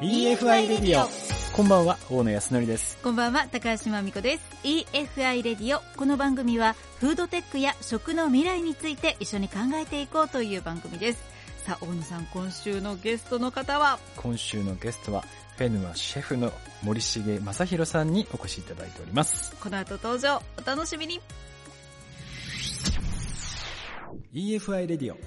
EFI レディオこんばんは大野康則です。こんばんは高橋真美子です。EFI レディオこの番組はフードテックや食の未来について一緒に考えていこうという番組です。さあ大野さん今週のゲストの方は？今週のゲストはフェヌアシェフの森重正弘さんにお越しいただいております。この後登場お楽しみに。EFI レディオ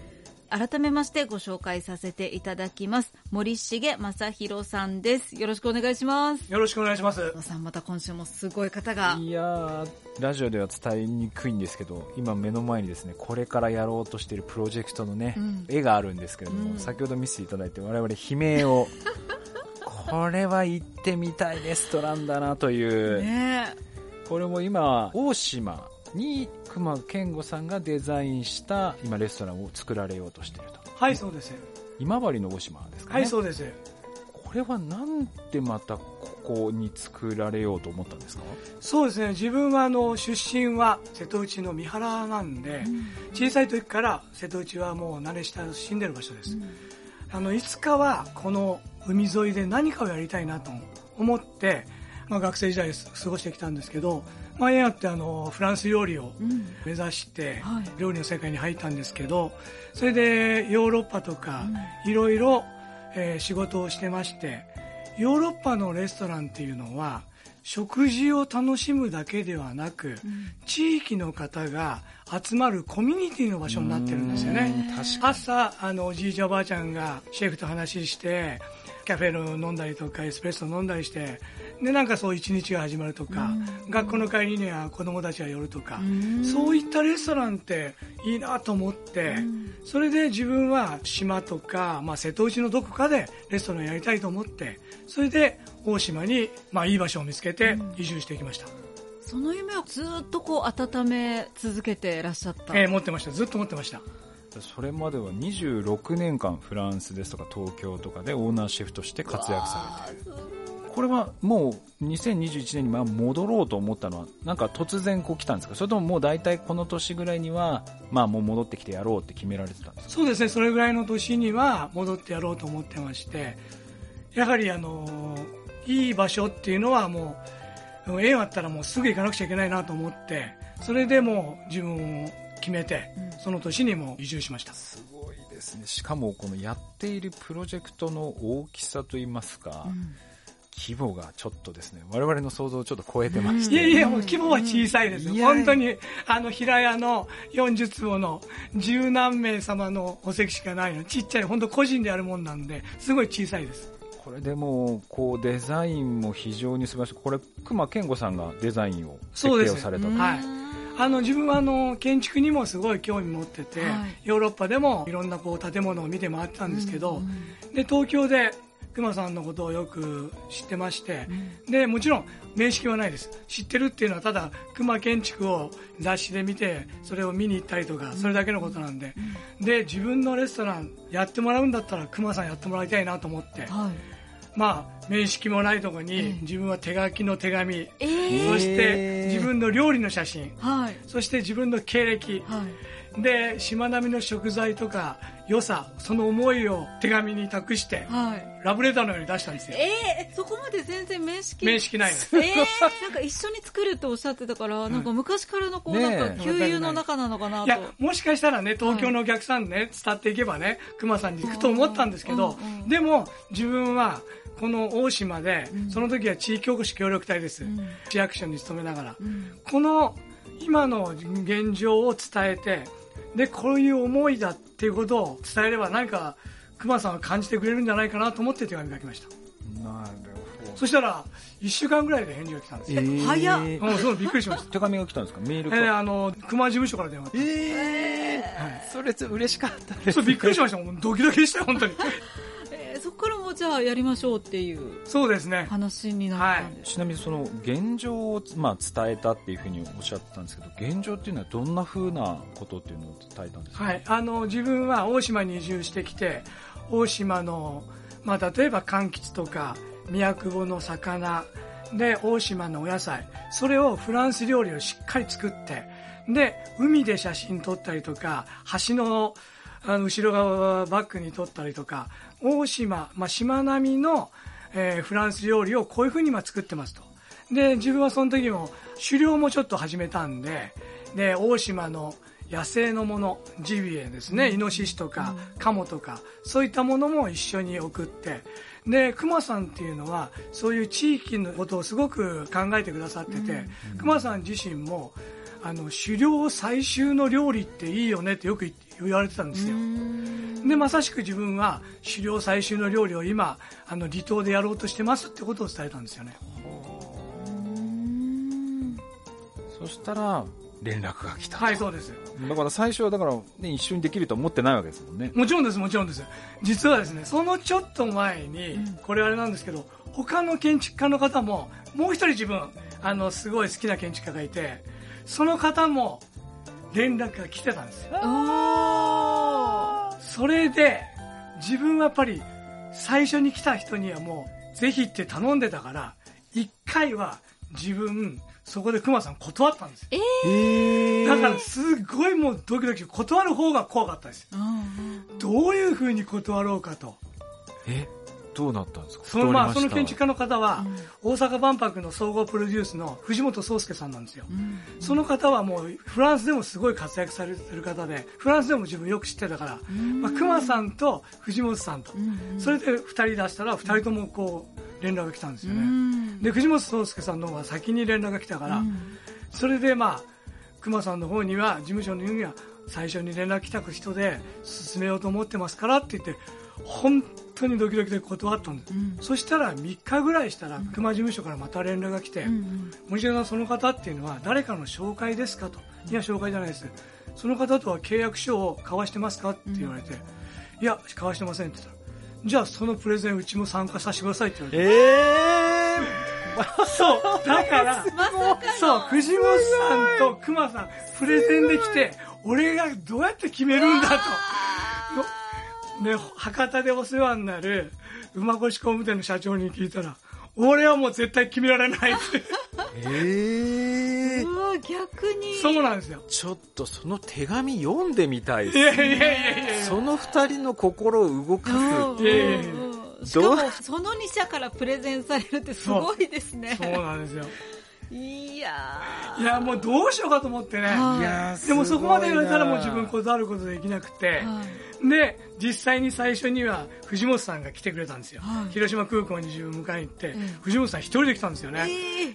改めましてご紹介させていただきます。森重正弘さんです。よろしくお願いします。よろしくお願いします。さんまた今週もすごい方が。いやー。ラジオでは伝えにくいんですけど今目の前にですねこれからやろうとしているプロジェクトのね、うん。絵があるんですけれども、うん。先ほど見せていただいて我々悲鳴を これは行ってみたいレストランだなという、ねこれも今大島に熊健吾さんがデザインした今レストランを作られようとしていると。はいそうです。今治の大島ですかね、はいそうです。これはなんでまたここに作られようと思ったんですか？そうですね。自分はあの出身は瀬戸内の三原なんで、小さい時から瀬戸内はもう慣れ親しんでる場所です、あのいつかはこの海沿いで何かをやりたいなと思って、まあ、学生時代過ごしてきたんですけど、まあ、縁あってあのフランス料理をうん。目指してはい。料理の世界に入ったんですけどそれでヨーロッパとかいろいろえー仕事をしてましてヨーロッパのレストランっていうのは食事を楽しむだけではなく地域の方が集まるコミュニティの場所になってるんですよね。朝あのおじいちゃんおばあちゃんがシェフと話してカフェの飲んだりとかエスプレッソ飲んだりしてでなんかそう一日が始まるとか学校の帰りには子供たちが寄るとかそういったレストランっていいなと思ってそれで自分は島とか、まあ、瀬戸内のどこかでレストランやりたいと思ってそれで大島に、まあ、いい場所を見つけて移住してきました、その夢をずっとこう温め続けていらっしゃった、えー持ってました。ずっと持ってました。それまでは26年間フランスですとか東京とかでオーナーシェフとして活躍されているこれはもう2021年にまあ戻ろうと思ったのはなんか突然こう来たんですか？それとももう大体この年ぐらいにはまあもう戻ってきてやろうって決められてたんですか？そうですねそれぐらいの年には戻ってやろうと思ってましてやはりあのいい場所っていうのはもう縁あったらもうすぐ行かなくちゃいけないなと思ってそれでもう自分を決めて、その年にも移住しました。すごいですね。しかもこのやっているプロジェクトの大きさといいますか、規模がちょっとですね我々の想像をちょっと超えてまして、いやいや、もう規模は小さいですよ。本当に、あの、平屋の40坪の十何名様のお席しかないの。ちっちゃい、本当個人でやるもんなんで、すごい小さいです。これでもこうデザインも非常に素晴らしいこれ熊健吾さんがデザインを設計をされたとはい。あの、自分はあの、建築にもすごい興味持ってて、はいヨーロッパでもいろんなこう建物を見て回ってたんですけど、で、東京で熊さんのことをよく知ってまして、で、もちろん面識はないです。知ってるっていうのはただ熊建築を雑誌で見て、それを見に行ったりとか、それだけのことなんで、で、自分のレストランやってもらうんだったら熊さんやってもらいたいなと思って、はい。まあ、面識もないとこに自分は手書きの手紙、えーそして自分の料理の写真、はい。そして自分の経歴、はいで、しまなみの食材とか良さ、その思いを手紙に託して、はいラブレターのように出したんですよ。えー、そこまで全然面識面識ないです。えー、なんか一緒に作るっておっしゃってたから、なんか昔からのこう、なんか旧友の中なのかないと。や、もしかしたらね、東京のお客さんね、伝っていけばね、熊さんに行くと思ったんですけどうんうん、でも、自分は、この大島で、その時は地域おこし協力隊です。市役所に勤めながら。この、今の現状を伝えて、で、こういう思いだっていうことを伝えれば、何か、熊さんは感じてくれるんじゃないかなと思って手紙書きました。なるほどそしたら、1週間ぐらいで返事が来たんですよ。ー早っうん、そう、びっくりしました。手紙が来たんですか？メールか、えー、あの、熊事務所から電話えーそれ嬉しかったですそうびっくりしました。もうドキドキでしたよ、本当に。じゃあやりましょうっていうそうですね。話になったんです。ちなみにその現状を、まあ、伝えたっていうふうにおっしゃってたんですけど現状っていうのはどんなふうなことっていうのを伝えたんですか、はい。あの、自分は大島に移住してきて、大島の、まあ、例えば柑橘とか、宮久保の魚、で、大島のお野菜、それをフランス料理をしっかり作って、で、海で写真撮ったりとか、橋の、あの後ろ側バックに撮ったりとか、大島、まあ、島並みの、えー、フランス料理をこういうふうに今作ってますと。で、自分はその時も狩猟もちょっと始めたんで、で、大島の野生のもの、ジビエですね、イノシシとか、カモとか、そういったものも一緒に送って、で、熊さんっていうのは、そういう地域のことをすごく考えてくださってて、熊さん自身も、あの、狩猟採集の料理っていいよねってよく言われてたんですよ。で、まさしく自分は狩猟採集の料理を今、あの、離島でやろうとしてますってことを伝えたんですよね。そしたら、連絡が来た。はい、そうです。だから最初はだから、ね、一緒にできると思ってないわけですもんね。もちろんです、もちろんです。実はですね、そのちょっと前に、これあれなんですけど、他の建築家の方も、もう一人自分、あの、すごい好きな建築家がいて、その方も連絡が来てたんですよ。それで、自分はやっぱり最初に来た人にはもう、ぜひって頼んでたから、一回は自分、そこでクマさん断ったんですよ。えー、だからすごいもうドキドキ断る方が怖かったですよ。どういうふうに断ろうかと。え？どうなったんですか？そのまあその建築家の方は、大阪万博の総合プロデュースの藤本壮介さんなんですよ、その方はもうフランスでもすごい活躍されてる方でフランスでも自分よく知ってたから、まあ、熊さんと藤本さんと、それで2人出したら2人ともこう連絡が来たんですよね、で藤本壮介さんの方が先に連絡が来たから、それでまあ熊さんの方には事務所の言うには最初に連絡来た人で進めようと思ってますからって言って本当にドキドキで断ったんです、うん、そしたら3日ぐらいしたら熊事務所からまた連絡が来て、うん森島さんその方っていうのは誰かの紹介ですかと。いや紹介じゃないです。その方とは契約書を交わしてますかって言われて、いや交わしてませんって言ったらじゃあそのプレゼンうちも参加させてくださいって言われて。えー、そう。だから、そう藤本さんと熊さんプレゼンできて俺がどうやって決めるんだとで、博多でお世話になる馬越工務店の社長に聞いたら、俺はもう絶対決められないって。ええー。うわ、逆に。そうなんですよ。ちょっとその手紙読んでみたいです、ね。いやいやいやいやその二人の心を動かす。いやいやいやしかも、その2社からプレゼンされるってすごいですね。そうなんですよ。いやいやもうどうしようかと思ってね、い。やでもそこまで言われたらもう自分断ることできなくて、で実際に最初には藤本さんが来てくれたんですよ、広島空港に自分迎えに行って、藤本さん一人で来たんですよね、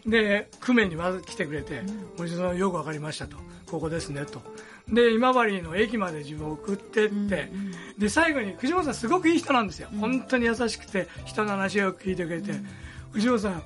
で久米にまず来てくれて「森下さんよく分かりました」と「ここですね」と。で今治の駅まで自分を送ってって、で最後に藤本さんすごくいい人なんですよ、本当に優しくて人の話を聞いてくれて、藤本さん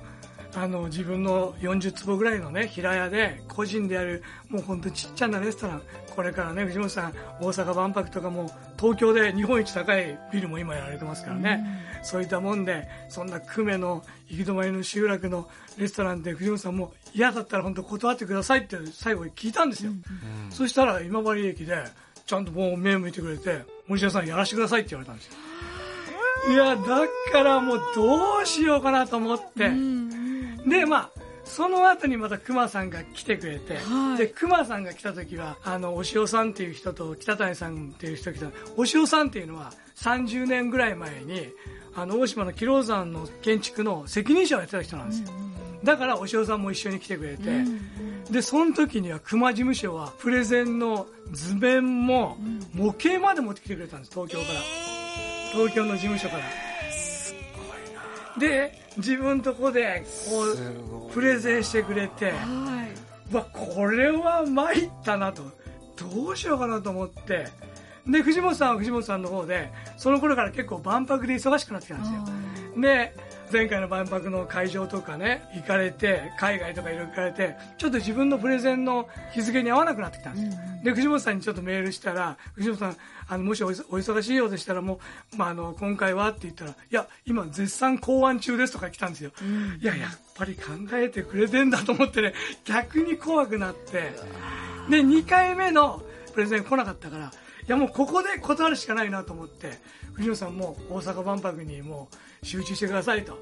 あの自分の40坪ぐらいのね平屋で個人でやるもう本当にちっちゃなレストラン。これからね藤本さん大阪万博とかも東京で日本一高いビルも今やられてますからね、うん、そういったもんでそんな久米の行き止まりの集落のレストランで藤本さんも嫌だったら本当断ってくださいって最後に聞いたんですよ、うん、そしたら今治駅でちゃんともう目向いてくれて森下さんやらせてくださいって言われたんですよ。いやだからもうどうしようかなと思って、うんで、まあ、その後にまた熊さんが来てくれて、はい、で、熊さんが来た時は、あの、お塩さんっていう人と北谷さんっていう人が来た。お塩さんっていうのは30年ぐらい前に、あの、大島の広山の建築の責任者をやってた人なんですよ。うんだからお塩さんも一緒に来てくれて、うん、でその時には熊事務所はプレゼンの図面も模型まで持ってきてくれたんです東京から、えー、東京の事務所からで自分のとこでこうプレゼンしてくれて、はい、わこれは参ったなと。どうしようかなと思って。で藤本さんは藤本さんの方でその頃から結構万博で忙しくなってきたんですよ。で前回の万博の会場とかね行かれて海外とかいろいろ行かれてちょっと自分のプレゼンの日付に合わなくなってきたんですよ、うん、で藤本さんにちょっとメールしたら藤本さんあのもしお忙しいようでしたらもう、まあ、あの今回はって言ったらいや今絶賛考案中ですとか来たんですよ、うん、いややっぱり考えてくれてんだと思ってね逆に怖くなって。で2回目のプレゼン来なかったからいやもうここで断るしかないなと思って藤本さんも大阪万博にもう集中してくださいと。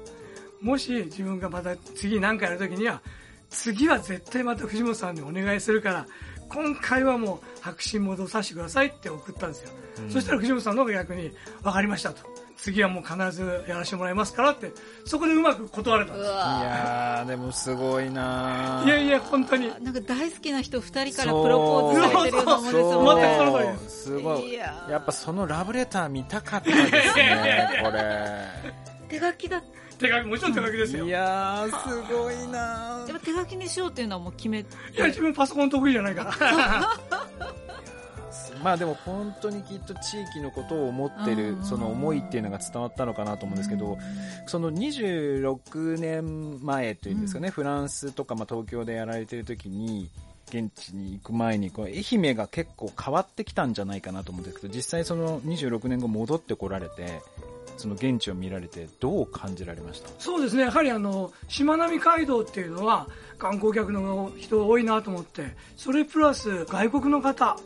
もし自分がまた次何かやるときには、次は絶対また藤本さんにお願いするから、今回はもう白紙戻させてくださいって送ったんですよ。うん、そしたら藤本さんの方が逆に分かりましたと。次はもう必ずやらせてもらいますからってそこでうまく断れたんです。いやーでもすごいないやいや本当に。なんか大好きな人2人からプロポーズされてるようなもんですそう。もん全くそのね通りです。すごいいやっぱそのラブレター見たかったですね これ。手書きだ手書きもちろん手書きですよ。いいやーすごいなやっぱ手書きにしようっていうのはもう決めや自分パソコン得意じゃないから まあでも本当にきっと地域のことを思ってるうんその思いっていうのが伝わったのかなと思うんですけどその26年前というんですかね、フランスとかまあ東京でやられてる時に現地に行く前にこう愛媛が結構変わってきたんじゃないかなと思うんですけど実際その26年後戻ってこられてその現地を見られてどう感じられました？そうですね。やはりあのしまなみ海道っていうのは観光客の人が多いなと思ってそれプラス外国の方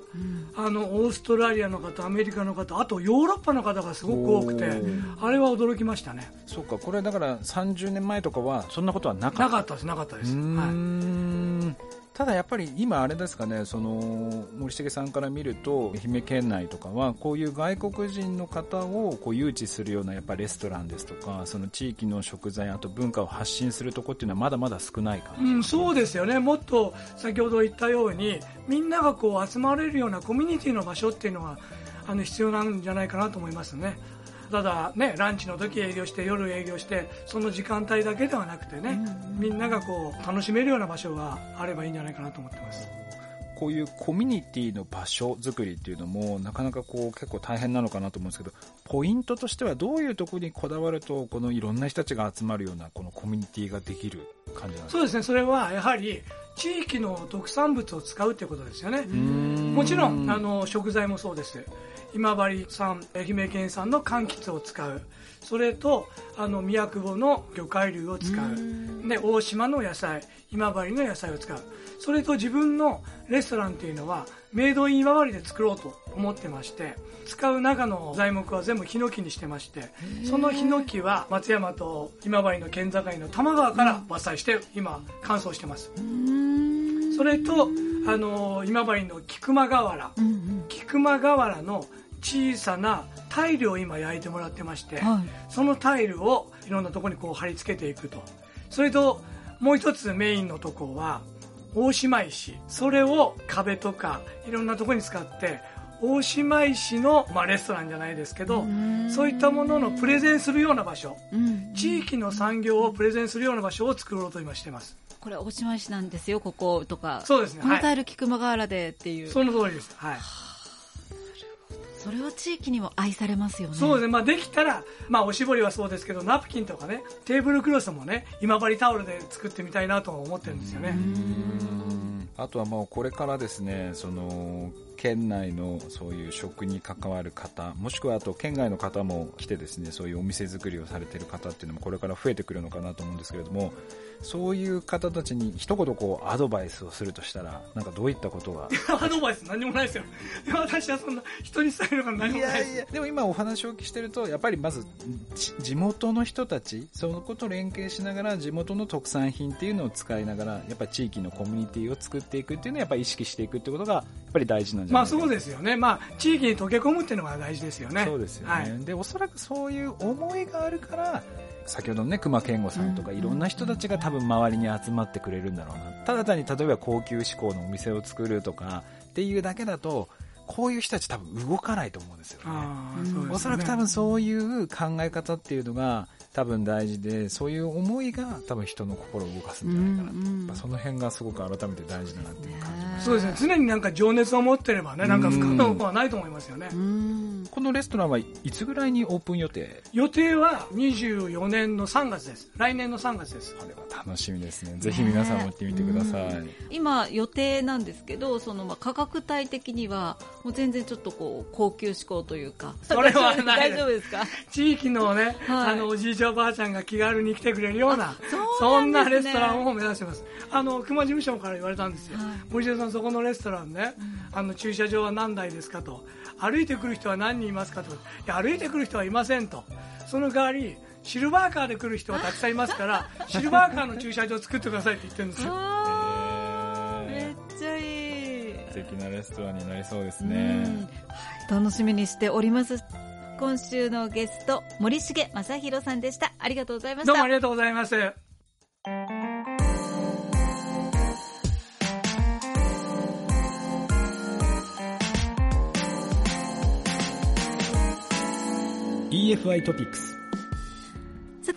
あのオーストラリアの方アメリカの方あとヨーロッパの方がすごく多くてあれは驚きましたね。そうか。これだから30年前とかはそんなことはなかった。なかったですなかったです、うーはい。んただやっぱり今あれですかねその森重さんから見ると愛媛県内とかはこういう外国人の方をこう誘致するようなやっぱレストランですとかその地域の食材あと文化を発信するとこっていうのはまだまだ少ないかなうん、そうですよね。もっと先ほど言ったようにみんながこう集まれるようなコミュニティの場所っていうのがあの必要なんじゃないかなと思いますね。ただねランチの時営業して夜営業してその時間帯だけではなくてね、みんながこう楽しめるような場所があればいいんじゃないかなと思ってます。こういうコミュニティの場所作りっていうのもなかなかこう結構大変なのかなと思うんですけどポイントとしてはどういうところにこだわるとこのいろんな人たちが集まるようなこのコミュニティができる感じなんですか？そうですね。それはやはり地域の特産物を使うってことですよね、もちろんあの食材もそうです。今治産愛媛県産の柑橘を使う。それとあの宮久保の魚介類を使う。で大島の野菜今治の野菜を使う。それと自分のレストランっていうのはメイドイン今治で作ろうと思ってまして使う中の材木は全部ヒノキにしてましてそのヒノキは松山と今治の県境の多摩川から伐採して今乾燥してます。それとあの今治の菊間河原菊間河原の小さなタイルを今焼いてもらってまして、はい。そのタイルをいろんなところにこう貼り付けていくと。それともう一つメインのとこは大島石。それを壁とかいろんなところに使って大島石の、まあ、レストランじゃないですけどそういったもののプレゼンするような場所。うん。地域の産業をプレゼンするような場所を作ろうと今してます。これ大島市なんですよこことか。そうですね。はい。このタイル菊間河原でっていう、その通りです。はいそれは地域にも愛されますよね。そうですね、まあ、できたら、まあ、おしぼりはそうですけどナプキンとかねテーブルクロスもね今治タオルで作ってみたいなとは思ってるんですよね。あとはもうこれからですねその県内のそういう食に関わる方もしくはあと県外の方も来てですねそういうお店作りをされている方っていうのもこれから増えてくるのかなと思うんですけれどもそういう方たちに一言こうアドバイスをするとしたらなんかどういったことが？アドバイス何もないですよ。私はそんな人に伝えるから何もないです。でも今お話をお聞きしてるとやっぱりまずち地元の人たちそのこと連携しながら地元の特産品っていうのを使いながらやっぱり地域のコミュニティを作っていくっていうのはやっぱり意識していくってことがやっぱり大事なんじゃないまあそうですよね。まあ地域に溶け込むっていうのが大事ですよね。そうですよね、はい。でおそらくそういう思いがあるから先ほどのね熊健吾さんとかいろんな人たちが多分周りに集まってくれるんだろうな。ただ単に例えば高級志向のお店を作るとかっていうだけだとこういう人たち多分動かないと思うんですよね。ね。おそらく多分そういう考え方っていうのが多分大事でそういう思いが多分人の心を動かすんじゃないかなと、うんうんやっぱその辺がすごく改めて大事だなっていう感じましたそうですね。常になんか情熱を持ってればねなんか不可能はないと思いますよね。うん。このレストランはいつぐらいにオープン予定？予定は24年の3月です。来年の3月です。これは楽しみですね。ぜひ皆さんも行ってみてください、今予定なんですけどそのまあ価格帯的にはもう全然ちょっとこう高級志向というか。それはない大丈夫ですか？地域のね、はい。あのおじいちゃんおばあちゃんが気軽に来てくれるようなそんなレストランを目指してます。あの熊事務所から言われたんですよ、はい。森下さんそこのレストランね、あの駐車場は何台ですかと。歩いてくる人は何人いますかと。いや歩いてくる人はいませんと。その代わりシルバーカーで来る人はたくさんいますから シルバーカーの駐車場を作ってくださいって言ってるんですよ。めえっちゃいい。ー素敵なレストランになりそうですうねん楽しみにしております今週のゲスト森重正弘さんでした。ありがとうございました。どうもありがとうございます。EFI トピックスさ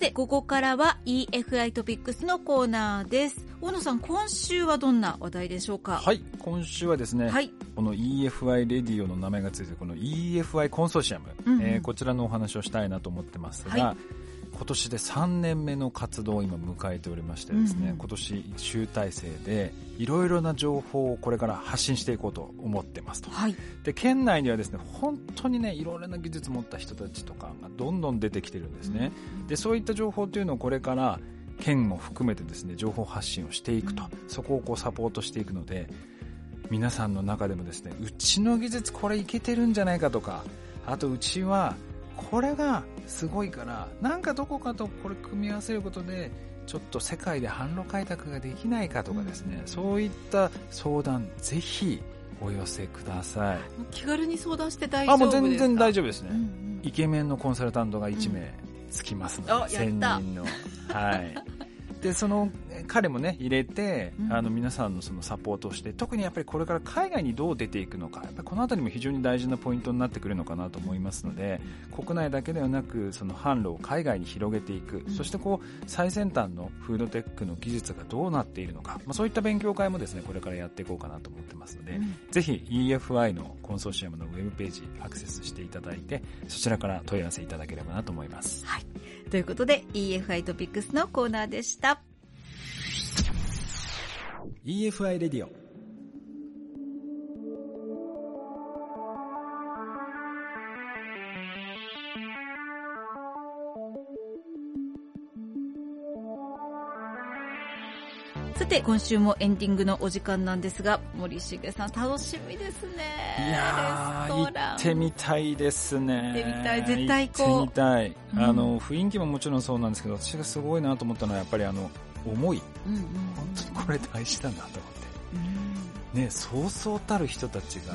てここからは EFI トピックスのコーナーです。大野さん今週はどんな話題でしょうか？はい今週はですね、はい。この EFI レディオの名前がついてこの EFI コンソーシアム、うんうん。えーこちらのお話をしたいなと思ってますが、は今年で3年目の活動を今迎えておりましてですね、うん。うん今年集大成でいろいろな情報をこれから発信していこうと思ってますと。はい。で県内にはですね本当にねいろいろな技術を持った人たちとかがどんどん出てきてるんですね、でそういった情報というのをこれから県も含めてですね情報発信をしていくと、そこをこうサポートしていくので皆さんの中でもですねうちの技術これいけてるんじゃないかとかあとうちはこれがすごいからなんかどこかとこれ組み合わせることでちょっと世界で販路開拓ができないかとかですね、そういった相談ぜひお寄せください。気軽に相談して大丈夫あですか？もう全然大丈夫ですね、うんうん。イケメンのコンサルタントが1名つきますので、うんあやった。1000人の。はい。でそのえ彼もね入れて、うん。あの皆さんのそのサポートをして特にやっぱりこれから海外にどう出ていくのかやっぱりこの辺りも非常に大事なポイントになってくるのかなと思いますので国内だけではなくその販路を海外に広げていく、うん。そしてこう最先端のフードテックの技術がどうなっているのか、まあ、そういった勉強会もですねこれからやっていこうかなと思ってますので、うん。ぜひ EFI のコンソーシアムのウェブページアクセスしていただいてそちらから問い合わせいただければなと思います。はい。ということで EFI トピックスのコーナーでした。EFI レディオさて、今週もエンディングのお時間なんですが、森重さん楽しみですね。いや行ってみたいですね。行ってみたい。絶対行こう。行ってみたい、うん。あの雰囲気ももちろんそうなんですけど私がすごいなと思ったのはやっぱりあの思い。うんうん。本当にこれ大事だなと思って。うん。ねそうそうたる人たちが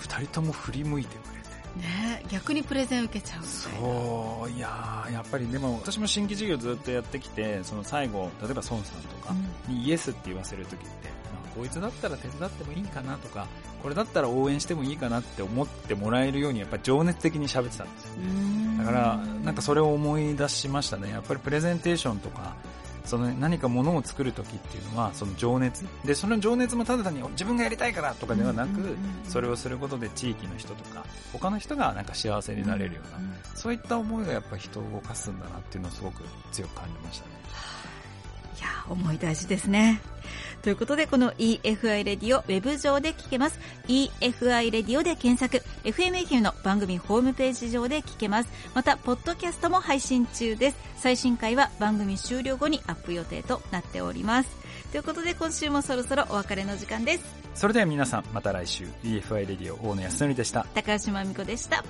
2人とも振り向いてくれて、ね逆にプレゼン受けちゃう。そういやーやっぱりでも私も新規事業ずっとやってきてその最後例えば孫さんとかにイエスって言わせる時って、まあこいつだったら手伝ってもいいかなとかこれだったら応援してもいいかなって思ってもらえるようにやっぱり情熱的に喋ってたんです。ようん。だからなんかそれを思い出しましたね。やっぱりプレゼンテーションとかその何かものを作る時っていうのはその情熱でその情熱もただ単に自分がやりたいからとかではなくそれをすることで地域の人とか他の人がなんか幸せになれるようなうんそういった思いがやっぱり人を動かすんだなっていうのをすごく強く感じましたね。いやー、思い大事ですね。ということで、この EFI レディオウェブ上で聞けます。EFI レディオで検索、FM 愛媛の番組ホームページ上で聞けます。また、ポッドキャストも配信中です。最新回は番組終了後にアップ予定となっております。ということで、今週もそろそろお別れの時間です。それでは皆さんまた来週 EFI レディオ大野康則でした。高橋真美子でした。